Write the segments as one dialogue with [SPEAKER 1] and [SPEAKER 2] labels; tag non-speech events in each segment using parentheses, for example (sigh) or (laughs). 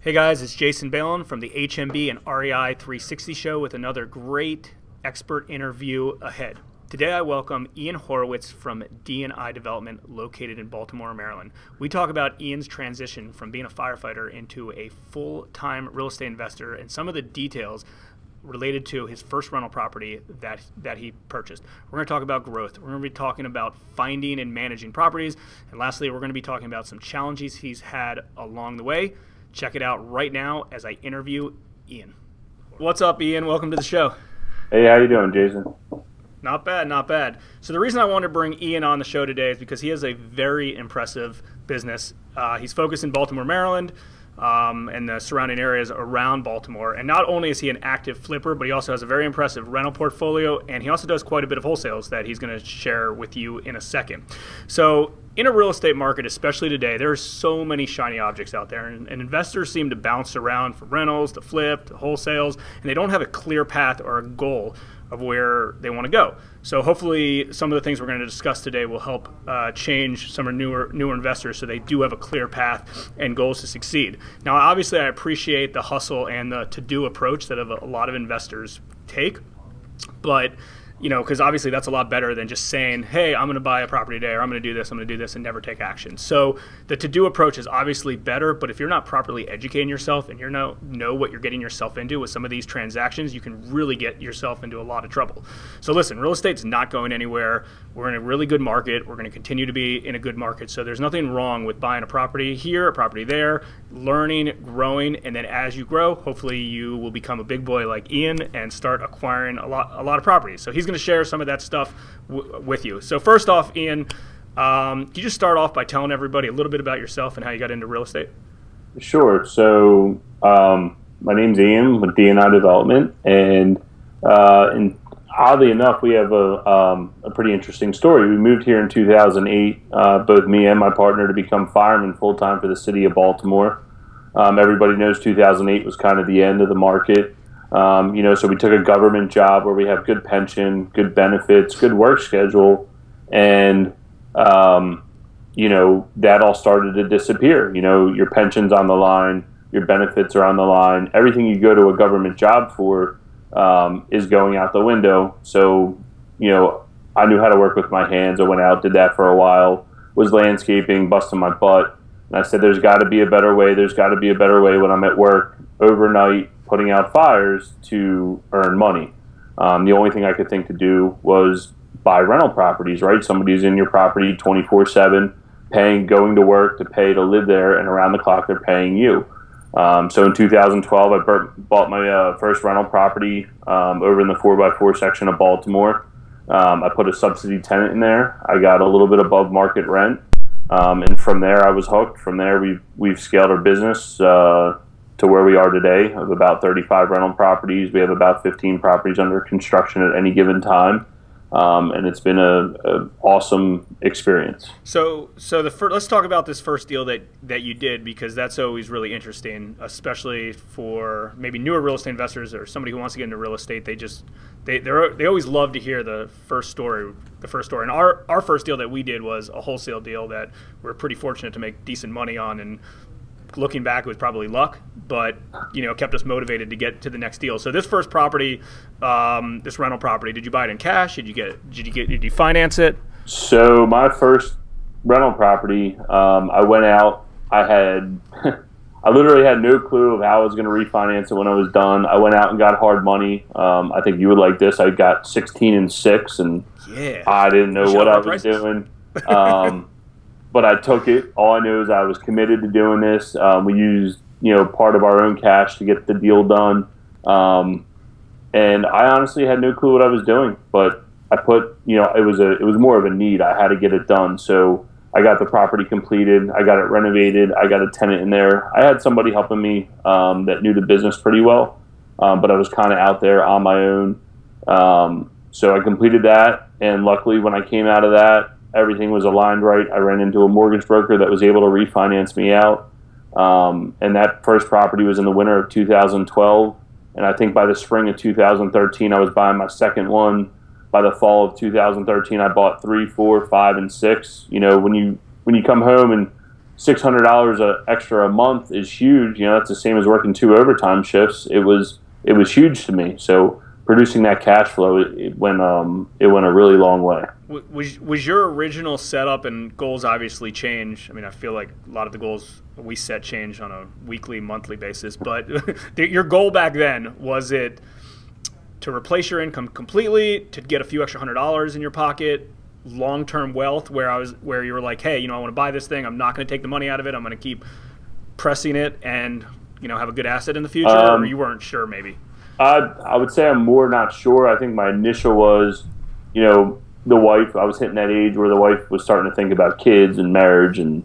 [SPEAKER 1] Hey guys, it's Jason Balin from the HMB and REI 360 show with another great expert interview ahead. Today I welcome Ian Horowitz from D&I Development located in Baltimore, Maryland. We talk about Ian's transition from being a firefighter into a full-time real estate investor and some of the details related to his first rental property that that he purchased. We're going to talk about growth. We're going to be talking about finding and managing properties, and lastly, we're going to be talking about some challenges he's had along the way. Check it out right now as I interview Ian. What's up, Ian? Welcome to the show.
[SPEAKER 2] Hey, how you doing, Jason?
[SPEAKER 1] Not bad, not bad. So the reason I wanted to bring Ian on the show today is because he has a very impressive business. Uh, he's focused in Baltimore, Maryland um, and the surrounding areas around Baltimore. And not only is he an active flipper, but he also has a very impressive rental portfolio, and he also does quite a bit of wholesales that he's going to share with you in a second. So, in a real estate market, especially today, there are so many shiny objects out there, and, and investors seem to bounce around from rentals to flip to wholesales, and they don't have a clear path or a goal of where they want to go. So hopefully, some of the things we're going to discuss today will help uh, change some of newer newer investors so they do have a clear path and goals to succeed. Now, obviously, I appreciate the hustle and the to-do approach that a lot of investors take, but you know, because obviously that's a lot better than just saying, hey, I'm going to buy a property today or I'm going to do this, I'm going to do this and never take action. So the to do approach is obviously better, but if you're not properly educating yourself and you know, know what you're getting yourself into with some of these transactions, you can really get yourself into a lot of trouble. So listen, real estate's not going anywhere. We're in a really good market. We're going to continue to be in a good market. So there's nothing wrong with buying a property here, a property there, learning, growing, and then as you grow, hopefully you will become a big boy like Ian and start acquiring a lot, a lot of properties. So he's going to share some of that stuff with you. So first off, Ian, um, can you just start off by telling everybody a little bit about yourself and how you got into real estate?
[SPEAKER 2] Sure. So um, my name's Ian with D&I Development, and uh, and oddly enough, we have a, um, a pretty interesting story. We moved here in 2008, uh, both me and my partner, to become firemen full time for the city of Baltimore. Um, everybody knows 2008 was kind of the end of the market. Um, you know, so we took a government job where we have good pension, good benefits, good work schedule, and um, you know that all started to disappear. You know, your pension's on the line, your benefits are on the line. Everything you go to a government job for um, is going out the window. So, you know, I knew how to work with my hands. I went out, did that for a while, was landscaping, busting my butt. And I said, there's got to be a better way. There's got to be a better way when I'm at work overnight putting out fires to earn money. Um, the only thing I could think to do was buy rental properties, right? Somebody's in your property 24 7, paying, going to work to pay to live there, and around the clock they're paying you. Um, so in 2012, I bought my uh, first rental property um, over in the 4x4 section of Baltimore. Um, I put a subsidy tenant in there. I got a little bit above market rent. Um, and from there, I was hooked. From there, we've, we've scaled our business. Uh, to where we are today of about 35 rental properties. We have about 15 properties under construction at any given time. Um, and it's been a, awesome experience.
[SPEAKER 1] So, so the first, let's talk about this first deal that that you did because that's always really interesting, especially for maybe newer real estate investors or somebody who wants to get into real estate. They just they they they always love to hear the first story, the first story. And our our first deal that we did was a wholesale deal that we're pretty fortunate to make decent money on, and looking back, it was probably luck, but you know, kept us motivated to get to the next deal. So this first property, um, this rental property, did you buy it in cash? Did you get? Did you get? Did you finance it?
[SPEAKER 2] So my first rental property, um, I went out. I had, (laughs) I literally had no clue of how I was going to refinance it when I was done. I went out and got hard money. Um, I think you would like this. I got sixteen and six, and
[SPEAKER 1] yeah,
[SPEAKER 2] I didn't know what I was prices. doing. (laughs) But I took it. All I knew is I was committed to doing this. Um, we used you know part of our own cash to get the deal done, um, and I honestly had no clue what I was doing. But I put you know it was a it was more of a need. I had to get it done, so I got the property completed. I got it renovated. I got a tenant in there. I had somebody helping me um, that knew the business pretty well, um, but I was kind of out there on my own. Um, so I completed that, and luckily when I came out of that everything was aligned right. I ran into a mortgage broker that was able to refinance me out. Um, and that first property was in the winter of 2012. And I think by the spring of 2013, I was buying my second one. By the fall of 2013, I bought three, four, five, and six. You know, when you when you come home and six hundred dollars extra a month is huge. You know, that's the same as working two overtime shifts. It was it was huge to me. So producing that cash flow, it, it went um, it went a really long way.
[SPEAKER 1] Was was your original setup and goals obviously change? I mean, I feel like a lot of the goals we set change on a weekly, monthly basis. But (laughs) your goal back then was it to replace your income completely, to get a few extra hundred dollars in your pocket, long term wealth, where I was, where you were like, hey, you know, I want to buy this thing. I'm not going to take the money out of it. I'm going to keep pressing it and you know have a good asset in the future, um, or you weren't sure maybe.
[SPEAKER 2] I I would say I'm more not sure. I think my initial was, you know, the wife. I was hitting that age where the wife was starting to think about kids and marriage, and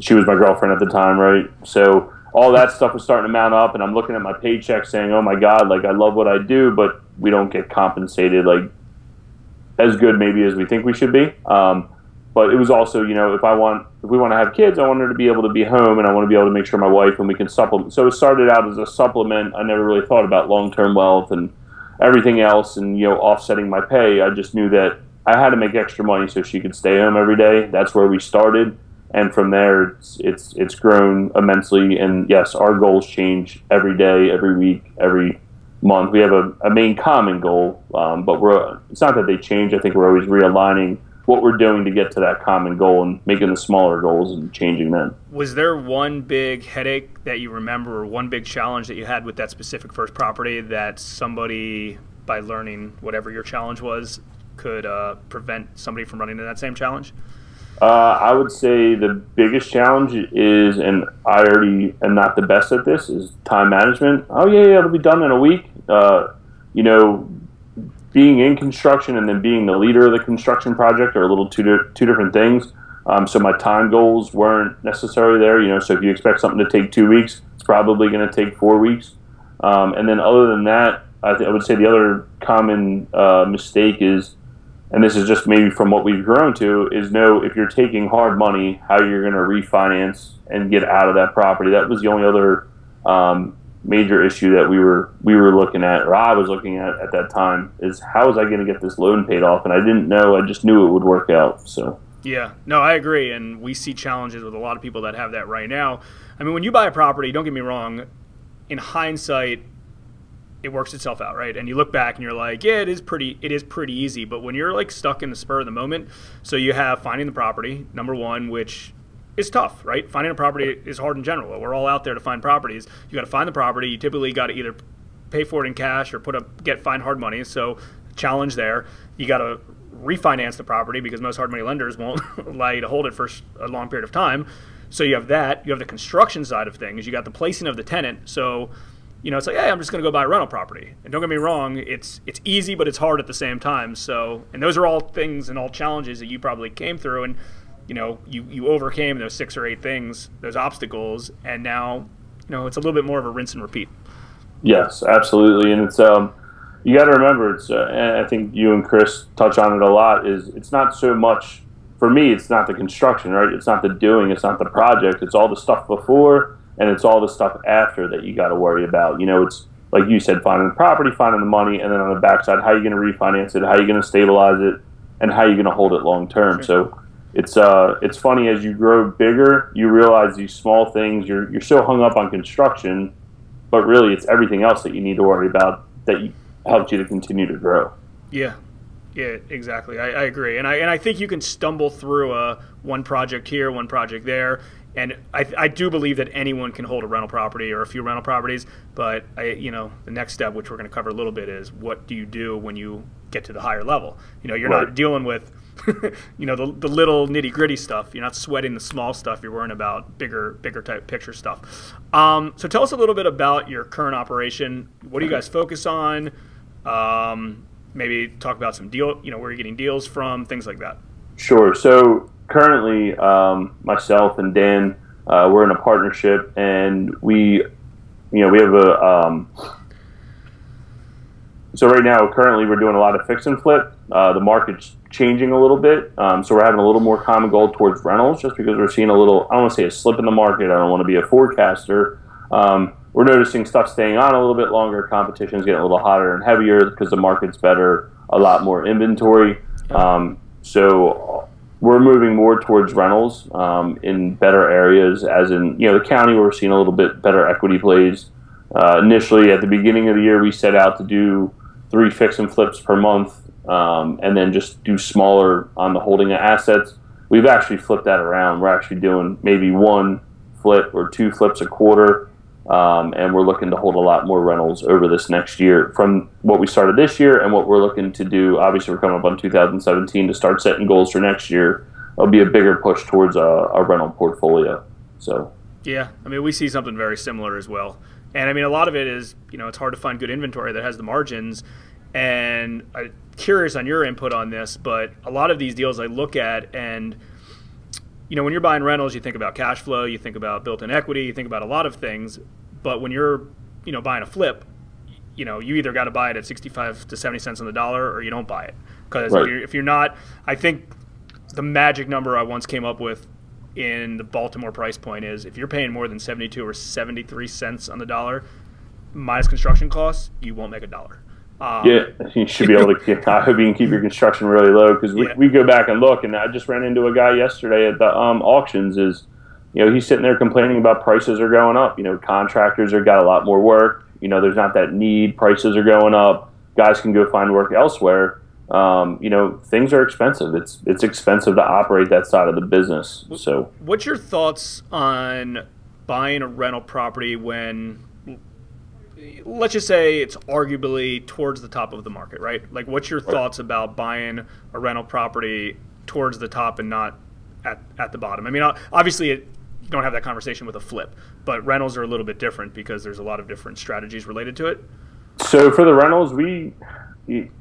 [SPEAKER 2] she was my girlfriend at the time, right? So all that stuff was starting to mount up, and I'm looking at my paycheck, saying, "Oh my God, like I love what I do, but we don't get compensated like as good maybe as we think we should be." Um, but it was also, you know, if I want, if we want to have kids, I want her to be able to be home, and I want to be able to make sure my wife and we can supplement. So it started out as a supplement. I never really thought about long term wealth and everything else, and you know, offsetting my pay. I just knew that I had to make extra money so she could stay home every day. That's where we started, and from there, it's it's it's grown immensely. And yes, our goals change every day, every week, every month. We have a, a main common goal, um, but we're it's not that they change. I think we're always realigning what we're doing to get to that common goal and making the smaller goals and changing them.
[SPEAKER 1] Was there one big headache that you remember or one big challenge that you had with that specific first property that somebody by learning whatever your challenge was could uh, prevent somebody from running into that same challenge?
[SPEAKER 2] Uh, I would say the biggest challenge is, and I already am not the best at this, is time management. Oh yeah, yeah, it'll be done in a week. Uh, you know, being in construction and then being the leader of the construction project are a little two two different things. Um, so my time goals weren't necessarily there. You know, so if you expect something to take two weeks, it's probably going to take four weeks. Um, and then other than that, I, th- I, would say the other common uh, mistake is, and this is just maybe from what we've grown to, is know if you're taking hard money, how you're going to refinance and get out of that property. That was the only other um, major issue that we were we were looking at, or I was looking at at that time, is how was I going to get this loan paid off? And I didn't know. I just knew it would work out. So.
[SPEAKER 1] Yeah, no, I agree, and we see challenges with a lot of people that have that right now. I mean, when you buy a property, don't get me wrong. In hindsight, it works itself out, right? And you look back and you're like, yeah, it is pretty, it is pretty easy. But when you're like stuck in the spur of the moment, so you have finding the property, number one, which is tough, right? Finding a property is hard in general. We're all out there to find properties. You got to find the property. You typically got to either pay for it in cash or put up get find hard money. So challenge there. You got to refinance the property because most hard money lenders won't (laughs) allow you to hold it for a long period of time. So you have that. You have the construction side of things. You got the placing of the tenant. So you know, it's like, hey, I'm just going to go buy a rental property. And don't get me wrong, it's it's easy, but it's hard at the same time. So, and those are all things and all challenges that you probably came through. And you know you you overcame those six or eight things, those obstacles, and now you know it's a little bit more of a rinse and repeat.
[SPEAKER 2] Yes, absolutely, and it's um you got to remember it's uh, and I think you and Chris touch on it a lot is it's not so much for me it's not the construction right it's not the doing it's not the project it's all the stuff before and it's all the stuff after that you got to worry about you know it's like you said finding the property finding the money and then on the backside how are you going to refinance it how are you going to stabilize it and how are you going to hold it long term sure. so it's uh it's funny as you grow bigger, you realize these small things. You're you're so hung up on construction, but really it's everything else that you need to worry about that helps you to continue to grow.
[SPEAKER 1] Yeah, yeah, exactly. I, I, agree, and I and I think you can stumble through a one project here, one project there, and I, I do believe that anyone can hold a rental property or a few rental properties. But I, you know, the next step, which we're going to cover a little bit, is what do you do when you get to the higher level? You know, you're right. not dealing with (laughs) you know the, the little nitty gritty stuff. You're not sweating the small stuff. You're worrying about bigger bigger type picture stuff. Um, so tell us a little bit about your current operation. What do you guys focus on? Um, maybe talk about some deal. You know where you're getting deals from, things like that.
[SPEAKER 2] Sure. So currently, um, myself and Dan, uh, we're in a partnership, and we, you know, we have a. Um, so right now, currently, we're doing a lot of fix and flip. Uh, the market's changing a little bit. Um, so we're having a little more common goal towards rentals just because we're seeing a little, I don't want to say a slip in the market. I don't want to be a forecaster. Um, we're noticing stuff staying on a little bit longer. Competition's getting a little hotter and heavier because the market's better, a lot more inventory. Um, so we're moving more towards rentals um, in better areas, as in you know the county we're seeing a little bit better equity plays. Uh, initially, at the beginning of the year, we set out to do three fix and flips per month, um, and then just do smaller on the holding of assets. We've actually flipped that around. We're actually doing maybe one flip or two flips a quarter, um, and we're looking to hold a lot more rentals over this next year from what we started this year and what we're looking to do. Obviously, we're coming up on 2017 to start setting goals for next year. It'll be a bigger push towards a, a rental portfolio. So,
[SPEAKER 1] yeah, I mean, we see something very similar as well. And I mean, a lot of it is, you know, it's hard to find good inventory that has the margins. And I'm curious on your input on this, but a lot of these deals I look at and you know, when you're buying rentals, you think about cash flow, you think about built-in equity, you think about a lot of things. But when you're, you know, buying a flip, you know, you either got to buy it at 65 to 70 cents on the dollar or you don't buy it. Because right. if, you're, if you're not, I think the magic number I once came up with in the Baltimore price point is if you're paying more than 72 or 73 cents on the dollar minus construction costs, you won't make a dollar.
[SPEAKER 2] Um, yeah, you should be able to. I hope you can keep your construction really low because we, yeah. we go back and look, and I just ran into a guy yesterday at the um, auctions. Is you know he's sitting there complaining about prices are going up. You know contractors are got a lot more work. You know there's not that need. Prices are going up. Guys can go find work elsewhere. Um, you know things are expensive. It's it's expensive to operate that side of the business. So
[SPEAKER 1] what's your thoughts on buying a rental property when let's just say it's arguably towards the top of the market, right? Like, what's your thoughts about buying a rental property towards the top and not at, at the bottom? I mean, obviously, it, you don't have that conversation with a flip, but rentals are a little bit different because there's a lot of different strategies related to it.
[SPEAKER 2] So for the rentals, we,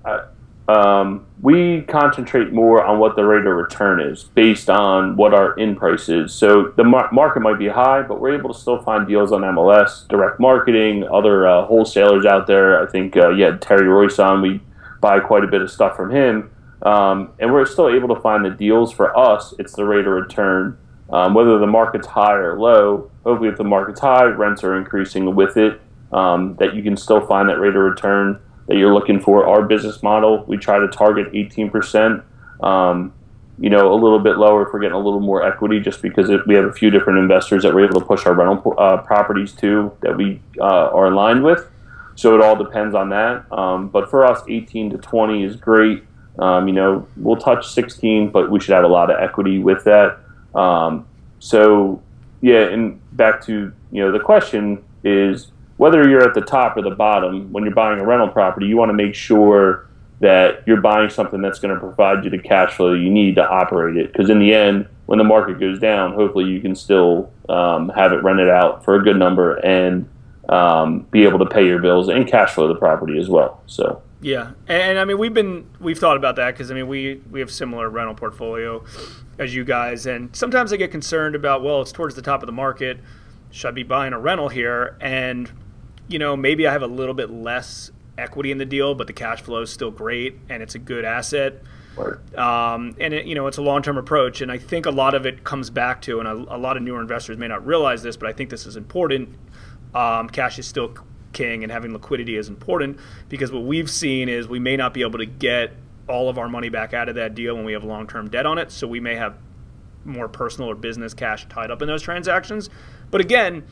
[SPEAKER 2] uh, um, we concentrate more on what the rate of return is based on what our in price is. So the mar- market might be high, but we're able to still find deals on MLS, direct marketing, other uh, wholesalers out there. I think uh, yeah, Terry Royce on. We buy quite a bit of stuff from him, um, and we're still able to find the deals for us. It's the rate of return, um, whether the market's high or low. Hopefully, if the market's high, rents are increasing with it. Um, that you can still find that rate of return that you're looking for. Our business model, we try to target 18%. Um, you know, a little bit lower if we're getting a little more equity, just because it, we have a few different investors that we're able to push our rental uh, properties to that we uh, are aligned with. So it all depends on that. Um, but for us, 18 to 20 is great. Um, you know, we'll touch 16, but we should have a lot of equity with that. Um, so yeah, and back to you know the question is whether you're at the top or the bottom, when you're buying a rental property, you want to make sure that you're buying something that's going to provide you the cash flow you need to operate it. Because in the end, when the market goes down, hopefully you can still um, have it rented out for a good number and um, be able to pay your bills and cash flow the property as well. So.
[SPEAKER 1] Yeah, and, I mean we've been we've thought about that because I mean we we have similar rental portfolio as you guys, and sometimes I get concerned about well it's towards the top of the market, should I be buying a rental here? And you know, maybe I have a little bit less equity in the deal, but the cash flow is still great and it's a good asset. Right. Um, and it, you know, it's a long-term approach, and I think a lot of it comes back to, and a, a lot of newer investors may not realize this, but I think this is important. Um, cash is still king, and having liquidity is important because what we've seen is we may not be able to get all of our money back out of that deal when we have long-term debt on it, so we may have more personal or business cash tied up in those transactions. But again,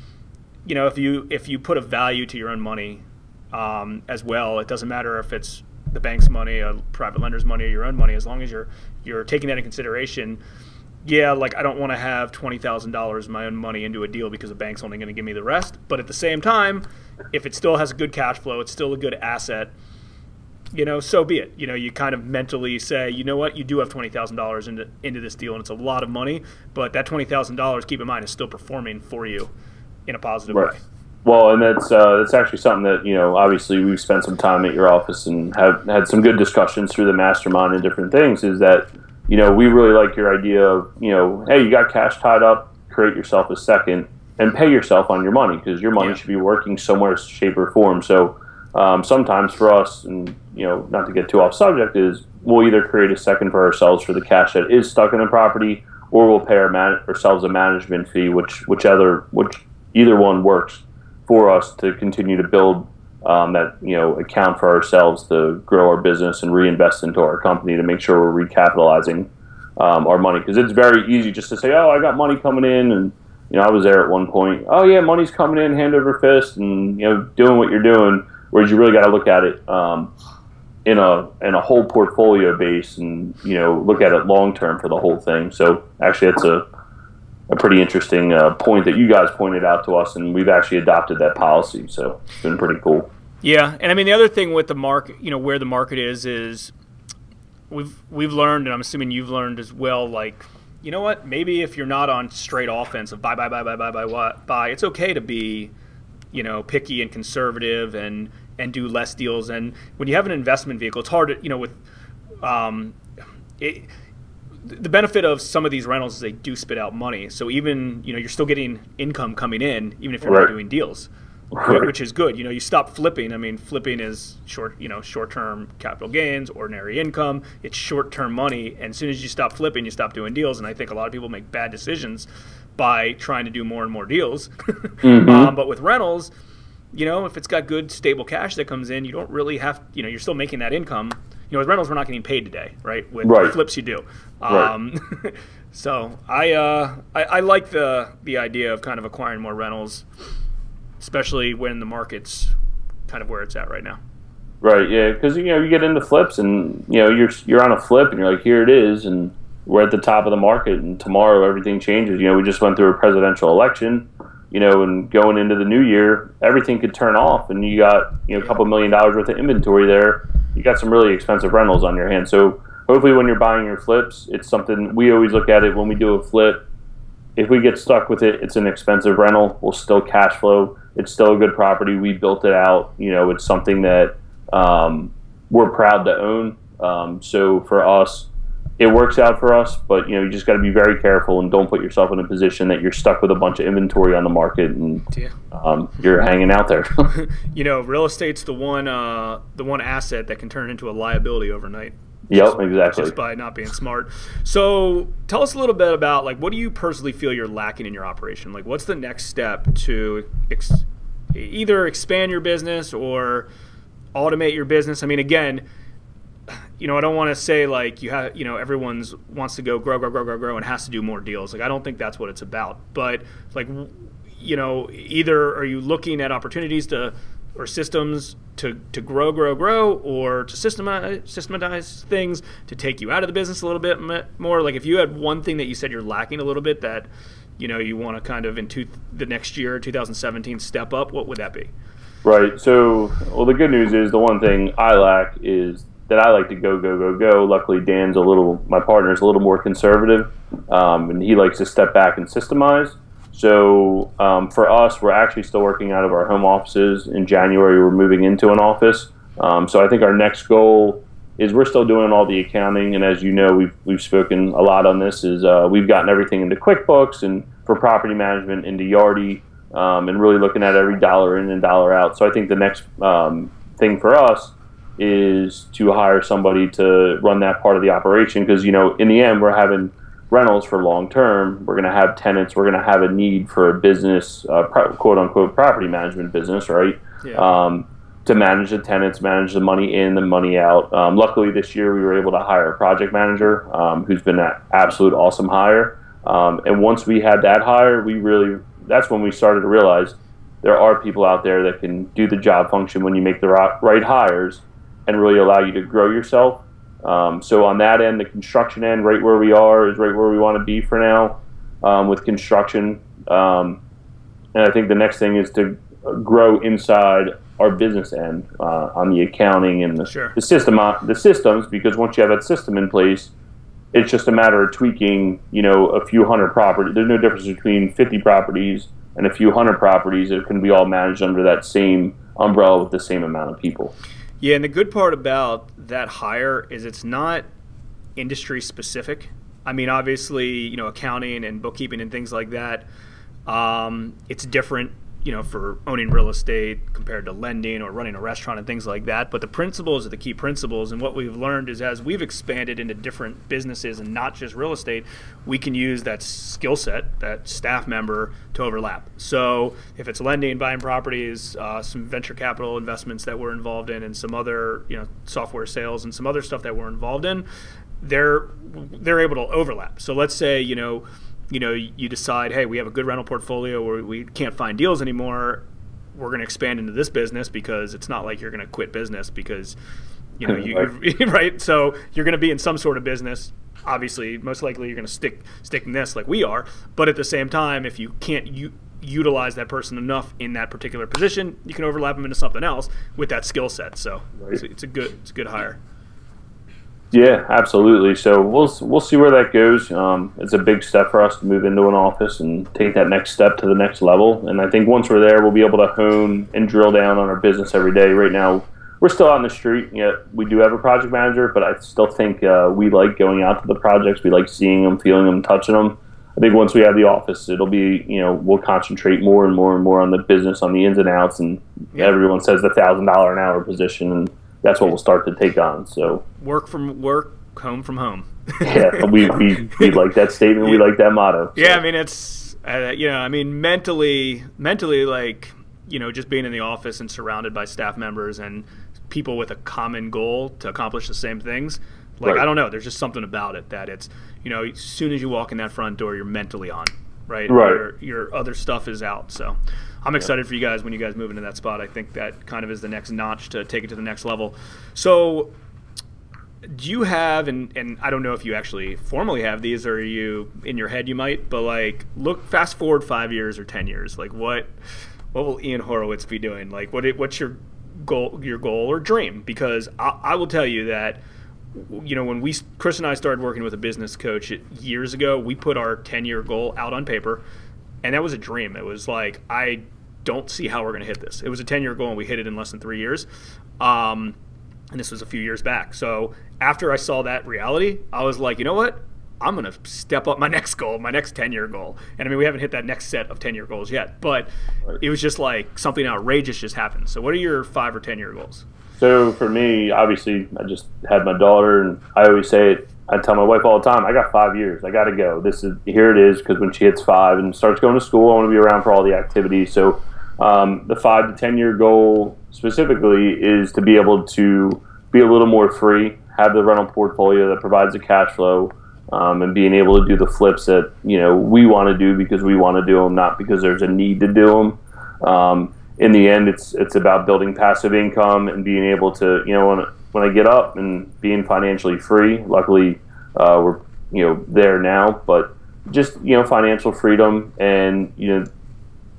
[SPEAKER 1] you know, if you if you put a value to your own money um, as well, it doesn't matter if it's the bank's money, a private lender's money, or your own money, as long as you're you're taking that in consideration. Yeah, like I don't want to have twenty thousand dollars of my own money into a deal because the bank's only going to give me the rest. But at the same time, if it still has a good cash flow, it's still a good asset. You know, so be it. You know, you kind of mentally say, you know what, you do have twenty thousand dollars into into this deal, and it's a lot of money. But that twenty thousand dollars, keep in mind, is still performing for you in a positive right. way.
[SPEAKER 2] Well, and that's uh, that's actually something that you know. Obviously, we've spent some time at your office and have had some good discussions through the mastermind and different things. Is that you know we really like your idea of you know, hey, you got cash tied up, create yourself a second and pay yourself on your money because your money yeah. should be working somewhere, shape, or form. So um, sometimes for us, and you know, not to get too off subject, is we'll either create a second for ourselves for the cash that is stuck in the property, or we'll pay our man- ourselves a management fee, which whichever which either one works for us to continue to build um, that you know account for ourselves to grow our business and reinvest into our company to make sure we're recapitalizing um, our money because it's very easy just to say, oh, I got money coming in, and you know, I was there at one point. Oh yeah, money's coming in hand over fist, and you know, doing what you're doing. Whereas you really got to look at it um, in a in a whole portfolio base, and you know, look at it long term for the whole thing. So actually, that's a a pretty interesting uh, point that you guys pointed out to us, and we've actually adopted that policy. So it's been pretty cool.
[SPEAKER 1] Yeah, and I mean the other thing with the market, you know, where the market is, is we've we've learned, and I'm assuming you've learned as well. Like, you know what? Maybe if you're not on straight offense of buy, buy, buy, buy, buy, buy, buy, it's okay to be, you know, picky and conservative and and do less deals. And when you have an investment vehicle, it's hard to, you know, with um, it, the benefit of some of these rentals is they do spit out money. So even you know you're still getting income coming in, even if you're right. not doing deals right. which is good. You know, you stop flipping. I mean, flipping is short, you know, short-term capital gains, ordinary income. It's short-term money, and as soon as you stop flipping, you stop doing deals. And I think a lot of people make bad decisions by trying to do more and more deals. (laughs) mm-hmm. um, but with rentals, you know, if it's got good stable cash that comes in, you don't really have, you know, you're still making that income. You know, with rentals, we're not getting paid today, right? With right. flips, you do. Um, right. (laughs) so I, uh, I, I like the the idea of kind of acquiring more rentals especially when the market's kind of where it's at right now.
[SPEAKER 2] Right. Yeah. Because you know you get into flips, and you know you're you're on a flip, and you're like, here it is, and we're at the top of the market, and tomorrow everything changes. You know, we just went through a presidential election. You know, and going into the new year, everything could turn off, and you got you know a couple million dollars worth of inventory there. You got some really expensive rentals on your hands. So hopefully, when you're buying your flips, it's something we always look at it when we do a flip. If we get stuck with it, it's an expensive rental. We'll still cash flow it's still a good property. We built it out. You know, it's something that um, we're proud to own. Um, so for us, it works out for us. But you know, you just got to be very careful and don't put yourself in a position that you're stuck with a bunch of inventory on the market and um, you're hanging out there. (laughs) (laughs)
[SPEAKER 1] you know, real estate's the one uh, the one asset that can turn into a liability overnight.
[SPEAKER 2] Yep, just, exactly.
[SPEAKER 1] Just by not being smart. So, tell us a little bit about like what do you personally feel you're lacking in your operation? Like, what's the next step to ex- either expand your business or automate your business? I mean, again, you know, I don't want to say like you have, you know, everyone's wants to go grow, grow, grow, grow, grow, and has to do more deals. Like, I don't think that's what it's about. But like, you know, either are you looking at opportunities to or systems to, to grow, grow, grow, or to systemize, systematize things to take you out of the business a little bit more? Like if you had one thing that you said you're lacking a little bit that you know you want to kind of into the next year, 2017, step up, what would that be?
[SPEAKER 2] Right. So, well, the good news is the one thing I lack is that I like to go, go, go, go. Luckily, Dan's a little, my partner's a little more conservative, um, and he likes to step back and systemize. So um, for us, we're actually still working out of our home offices. In January, we're moving into an office. Um, so I think our next goal is we're still doing all the accounting, and as you know, we've we've spoken a lot on this. Is uh, we've gotten everything into QuickBooks and for property management into Yardi, um, and really looking at every dollar in and dollar out. So I think the next um, thing for us is to hire somebody to run that part of the operation because you know in the end we're having rentals for long term, we're going to have tenants. We're going to have a need for a business, uh, quote unquote, property management business, right? Yeah. Um, to manage the tenants, manage the money in, the money out. Um, luckily, this year we were able to hire a project manager um, who's been an absolute awesome hire. Um, and once we had that hire, we really that's when we started to realize there are people out there that can do the job function when you make the right hires and really allow you to grow yourself um, so on that end, the construction end, right where we are, is right where we want to be for now um, with construction. Um, and I think the next thing is to grow inside our business end uh, on the accounting and the, sure. the system, uh, the systems. Because once you have that system in place, it's just a matter of tweaking. You know, a few hundred properties. There's no difference between 50 properties and a few hundred properties. It can be all managed under that same umbrella with the same amount of people.
[SPEAKER 1] Yeah, and the good part about that hire is it's not industry specific. I mean, obviously, you know, accounting and bookkeeping and things like that, um, it's different you know, for owning real estate compared to lending or running a restaurant and things like that. But the principles are the key principles. And what we've learned is as we've expanded into different businesses and not just real estate, we can use that skill set, that staff member to overlap. So if it's lending, buying properties, uh, some venture capital investments that we're involved in, and some other, you know, software sales and some other stuff that we're involved in, they're they're able to overlap. So let's say you know you know you decide, hey, we have a good rental portfolio where we can't find deals anymore. We're going to expand into this business because it's not like you're going to quit business because you know you right. (laughs) right. So you're going to be in some sort of business. Obviously, most likely you're going to stick stick in this like we are. But at the same time, if you can't you utilize that person enough in that particular position, you can overlap them into something else with that skill set. So right. it's, it's, a good it's a good hire.
[SPEAKER 2] Yeah, absolutely. So we'll we'll see where that goes. Um, it's a big step for us to move into an office and take that next step to the next level. And I think once we're there, we'll be able to hone and drill down on our business every day. Right now, we're still on the street. Yet we do have a project manager, but I still think uh, we like going out to the projects. We like seeing them, feeling them, touching them. I think once we have the office, it'll be you know we'll concentrate more and more and more on the business, on the ins and outs, and yeah. everyone says the thousand dollar an hour position and that's what we'll start to take on. So
[SPEAKER 1] work from work, home from home.
[SPEAKER 2] yeah, we, we, we (laughs) like that statement. We like that motto.
[SPEAKER 1] So. Yeah, I mean it's uh, you know I mean mentally mentally like you know just being in the office and surrounded by staff members and people with a common goal to accomplish the same things. Like right. I don't know, there's just something about it that it's you know as soon as you walk in that front door, you're mentally on, right?
[SPEAKER 2] Right.
[SPEAKER 1] Your, your other stuff is out. So I'm excited yeah. for you guys when you guys move into that spot. I think that kind of is the next notch to take it to the next level. So, do you have and and I don't know if you actually formally have these or you in your head you might, but like look fast forward five years or ten years, like what what will Ian Horowitz be doing? Like what what's your goal your goal or dream? Because I, I will tell you that you know when we Chris and I started working with a business coach years ago, we put our ten year goal out on paper and that was a dream. It was like I don't see how we're going to hit this. It was a 10 year goal, and we hit it in less than three years. Um, and this was a few years back. So after I saw that reality, I was like, you know what? I'm going to step up my (laughs) next goal, my next 10 year goal. And I mean, we haven't hit that next set of 10 year goals yet, but right. it was just like something outrageous just happened. So, what are your five or 10 year goals?
[SPEAKER 2] So, for me, obviously, I just had my daughter, and I always say it I tell my wife all the time, I got five years. I got to go. This is here it is because when she hits five and starts going to school, I want to be around for all the activities. So um, the five to ten year goal specifically is to be able to be a little more free, have the rental portfolio that provides the cash flow, um, and being able to do the flips that you know we want to do because we want to do them, not because there's a need to do them. Um, in the end, it's it's about building passive income and being able to you know when I get up and being financially free. Luckily, uh, we're you know there now, but just you know financial freedom and you know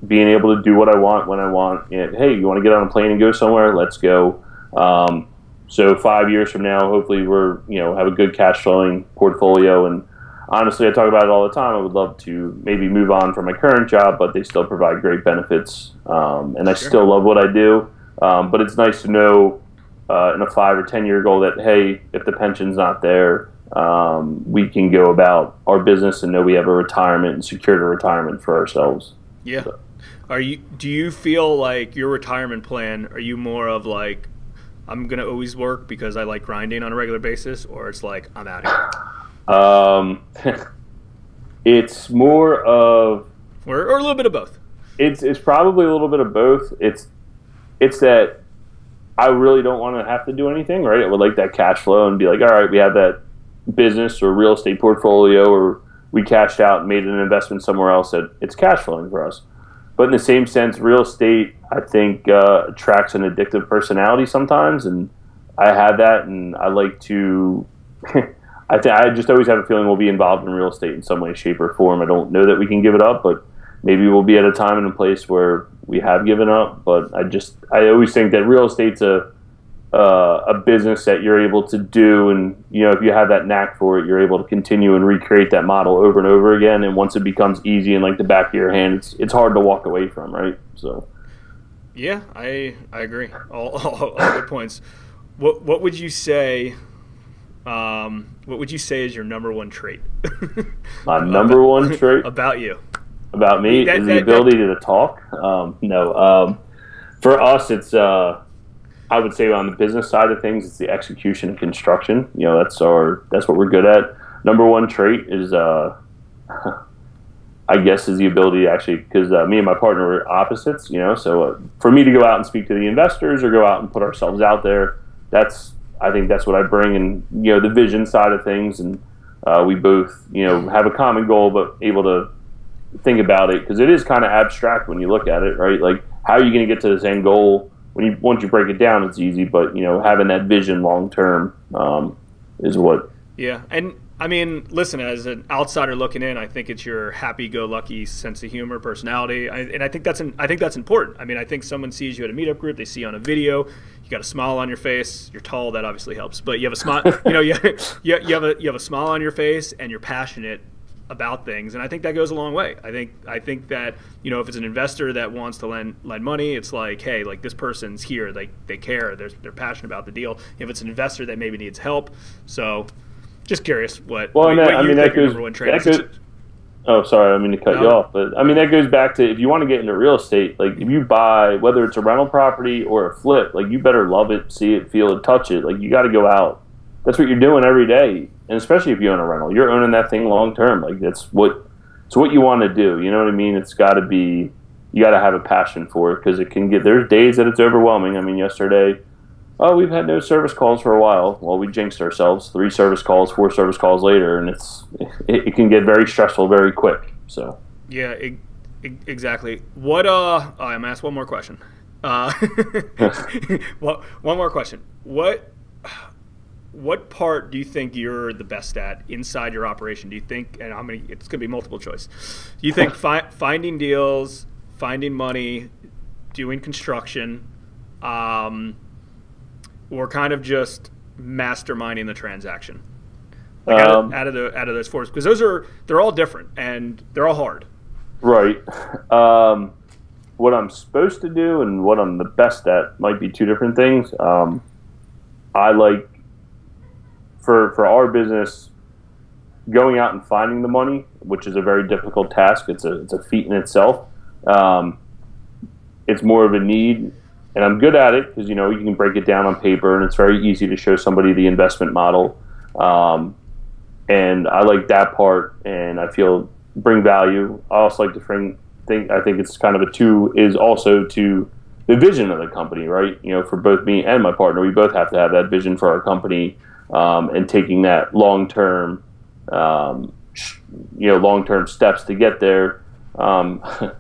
[SPEAKER 2] being able to do what I want when I want. You know, hey, you want to get on a plane and go somewhere? Let's go. Um, so five years from now, hopefully we're you know have a good cash flowing portfolio. And honestly, I talk about it all the time. I would love to maybe move on from my current job, but they still provide great benefits, um, and I sure. still love what I do. Um, but it's nice to know uh, in a five or ten year goal that hey, if the pension's not there, um, we can go about our business and know we have a retirement and secured a retirement for ourselves.
[SPEAKER 1] Yeah. So. Are you? Do you feel like your retirement plan? Are you more of like, I'm gonna always work because I like grinding on a regular basis, or it's like I'm out
[SPEAKER 2] here? Um, (laughs) it's more of,
[SPEAKER 1] or, or a little bit of both.
[SPEAKER 2] It's it's probably a little bit of both. It's it's that I really don't want to have to do anything, right? I would like that cash flow and be like, all right, we have that business or real estate portfolio, or we cashed out and made an investment somewhere else that it's cash flowing for us. But in the same sense, real estate, I think, uh, attracts an addictive personality sometimes, and I have that, and I like to. (laughs) I, th- I just always have a feeling we'll be involved in real estate in some way, shape, or form. I don't know that we can give it up, but maybe we'll be at a time and a place where we have given up. But I just I always think that real estate's a uh, a business that you're able to do, and you know if you have that knack for it, you're able to continue and recreate that model over and over again. And once it becomes easy and like the back of your hand, it's it's hard to walk away from, right? So.
[SPEAKER 1] Yeah, I I agree. All, (laughs) all, all good points. What what would you say? Um, what would you say is your number one trait? (laughs)
[SPEAKER 2] My number one trait (laughs)
[SPEAKER 1] about you
[SPEAKER 2] about me that, is the that, ability that, to talk. Um, no, um, for us, it's uh, I would say on the business side of things, it's the execution and construction. You know, that's our that's what we're good at. Number one trait is, uh, (laughs) I guess, is the ability to actually because uh, me and my partner are opposites. You know, so uh, for me to go out and speak to the investors or go out and put ourselves out there, that's I think that's what I bring, and you know the vision side of things, and uh, we both you know have a common goal, but able to think about it because it is kind of abstract when you look at it, right? Like how are you going to get to this end goal? When you once you break it down, it's easy, but you know having that vision long term um, is what.
[SPEAKER 1] Yeah, and I mean, listen, as an outsider looking in, I think it's your happy-go-lucky sense of humor, personality, I, and I think that's an, I think that's important. I mean, I think someone sees you at a meetup group, they see you on a video, you got a smile on your face. You're tall, that obviously helps, but you have a smile. (laughs) you know, you, you, you have a you have a smile on your face, and you're passionate about things, and I think that goes a long way. I think I think that you know if it's an investor that wants to lend lend money, it's like hey, like this person's here, they they care, they're they're passionate about the deal. If it's an investor that maybe needs help, so just curious what.
[SPEAKER 2] Well,
[SPEAKER 1] what,
[SPEAKER 2] that,
[SPEAKER 1] what
[SPEAKER 2] I mean that goes. That goes oh, sorry, I mean to cut no. you off, but I mean that goes back to if you want to get into real estate, like if you buy whether it's a rental property or a flip, like you better love it, see it, feel it, touch it. Like you got to go out. That's what you're doing every day, and especially if you own a rental, you're owning that thing long term. Like that's what it's what you want to do. You know what I mean? It's got to be. You got to have a passion for it because it can get. There's days that it's overwhelming. I mean, yesterday oh, we've had no service calls for a while. Well, we jinxed ourselves. Three service calls, four service calls later, and it's it, it can get very stressful very quick. So
[SPEAKER 1] yeah, it, it, exactly. What? Uh, oh, I'm gonna ask one more question. Uh, (laughs) (laughs) (laughs) well, one more question. What? What part do you think you're the best at inside your operation? Do you think, and I'm gonna, it's gonna be multiple choice. Do you think (laughs) fi- finding deals, finding money, doing construction, um, or kind of just masterminding the transaction? Like um, out, of, out, of, the out of those four, because those are they're all different and they're all hard.
[SPEAKER 2] Right. (laughs) Um, what I'm supposed to do and what I'm the best at might be two different things. Um, I like for for our business going out and finding the money, which is a very difficult task. It's a it's a feat in itself. Um, it's more of a need and I'm good at it because you know you can break it down on paper, and it's very easy to show somebody the investment model. Um, and I like that part, and I feel bring value. I also like to bring think I think it's kind of a two is also to the vision of the company, right? You know, for both me and my partner, we both have to have that vision for our company, um, and taking that long term, um, you know, long term steps to get there. Um, (laughs)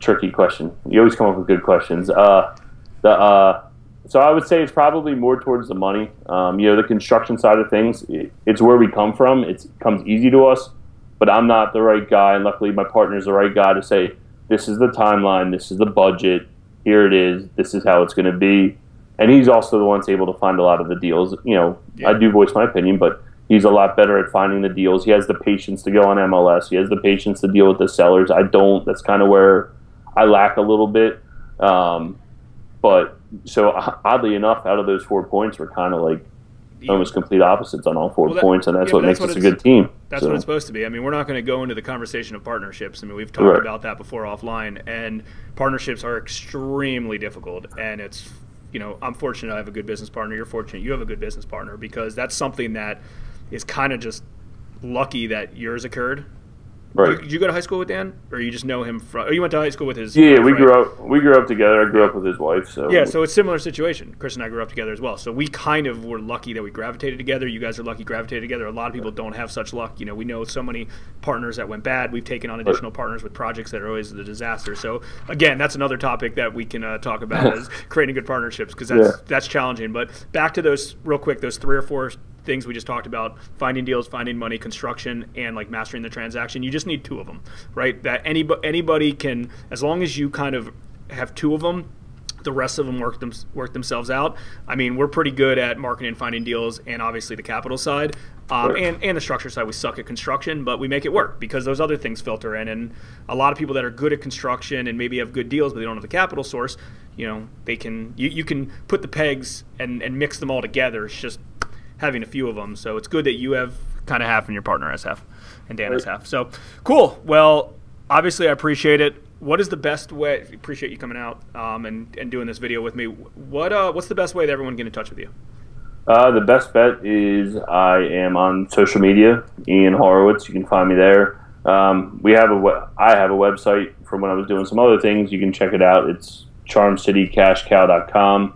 [SPEAKER 2] tricky question. You always come up with good questions. Uh, the uh, so I would say it's probably more towards the money. Um, you know, the construction side of things, it, it's where we come from. It's, it comes easy to us, but I'm not the right guy. And luckily, my partner is the right guy to say, this is the timeline, this is the budget, here it is, this is how it's going to be. And he's also the one's able to find a lot of the deals. You know, yeah. I do voice my opinion, but he's a lot better at finding the deals. He has the patience to go on MLS. He has the patience to deal with the sellers. I don't. That's kind of where I lack a little bit. Um, but so oddly enough, out of those four points, we're kind of like almost complete opposites on all four well, that, points, and that's yeah, what makes that's us a good team.
[SPEAKER 1] That's so. what it's supposed to be. I mean, we're not going to go into the conversation of partnerships. I mean, we've talked right. about that before offline, and partnerships are extremely difficult. And it's, you know, I'm fortunate I have a good business partner. You're fortunate you have a good business partner because that's something that is kind of just lucky that yours occurred
[SPEAKER 2] Right.
[SPEAKER 1] Did you go to high school with Dan, or you just know him from? Or you went to high school with his?
[SPEAKER 2] Yeah, we grew up. We grew up together. I grew up with his wife. So
[SPEAKER 1] yeah, so it's similar situation. Chris and I grew up together as well. So we kind of were lucky that we gravitated together. You guys are lucky gravitated together. A lot of people don't have such luck. You know, we know so many partners that went bad. We've taken on additional right. partners with projects that are always a disaster. So again, that's another topic that we can uh, talk about (laughs) is creating good partnerships because that's yeah. that's challenging. But back to those real quick, those three or four things we just talked about finding deals finding money construction and like mastering the transaction you just need two of them right that anybody anybody can as long as you kind of have two of them the rest of them work them work themselves out. I mean, we're pretty good at marketing and finding deals, and obviously the capital side, um, and and the structure side. We suck at construction, but we make it work because those other things filter in. And a lot of people that are good at construction and maybe have good deals, but they don't have the capital source, you know, they can you, you can put the pegs and and mix them all together. It's just having a few of them. So it's good that you have kind of half and your partner has half, and Dan has half. So cool. Well, obviously I appreciate it. What is the best way? Appreciate you coming out um, and, and doing this video with me. What uh, what's the best way that everyone can get in touch with you?
[SPEAKER 2] Uh, the best bet is I am on social media, Ian Horowitz. You can find me there. Um, we have a I have a website from when I was doing some other things. You can check it out. It's charmcitycashcow.com.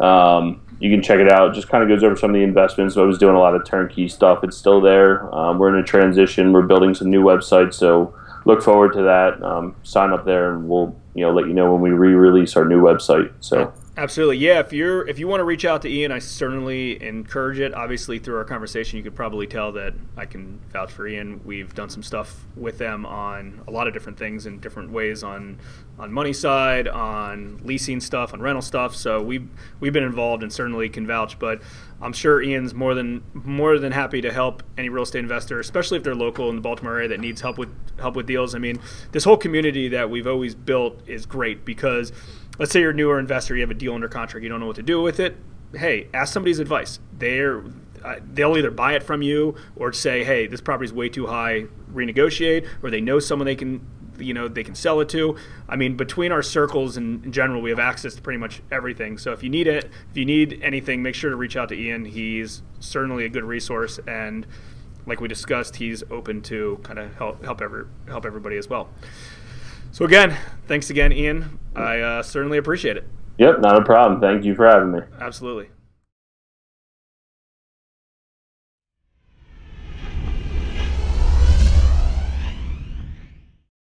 [SPEAKER 2] Um, you can check it out. Just kind of goes over some of the investments. I was doing a lot of turnkey stuff. It's still there. Um, we're in a transition. We're building some new websites, so look forward to that. Um, sign up there, and we'll you know let you know when we re-release our new website. So.
[SPEAKER 1] Absolutely, yeah. If you're if you want to reach out to Ian, I certainly encourage it. Obviously, through our conversation, you could probably tell that I can vouch for Ian. We've done some stuff with them on a lot of different things in different ways on on money side, on leasing stuff, on rental stuff. So we've we've been involved and certainly can vouch. But I'm sure Ian's more than more than happy to help any real estate investor, especially if they're local in the Baltimore area that needs help with help with deals. I mean, this whole community that we've always built is great because let's say you're a newer investor, you have a deal under contract, you don't know what to do with it. Hey, ask somebody's advice. They're uh, they'll either buy it from you or say, hey, this property's way too high, renegotiate, or they know someone they can you know they can sell it to. I mean, between our circles and in general, we have access to pretty much everything. So if you need it, if you need anything, make sure to reach out to Ian. He's certainly a good resource, and like we discussed, he's open to kind of help help every, help everybody as well. So again, thanks again, Ian. I uh, certainly appreciate it.
[SPEAKER 2] Yep, not a problem. Thank you for having me.
[SPEAKER 1] Absolutely.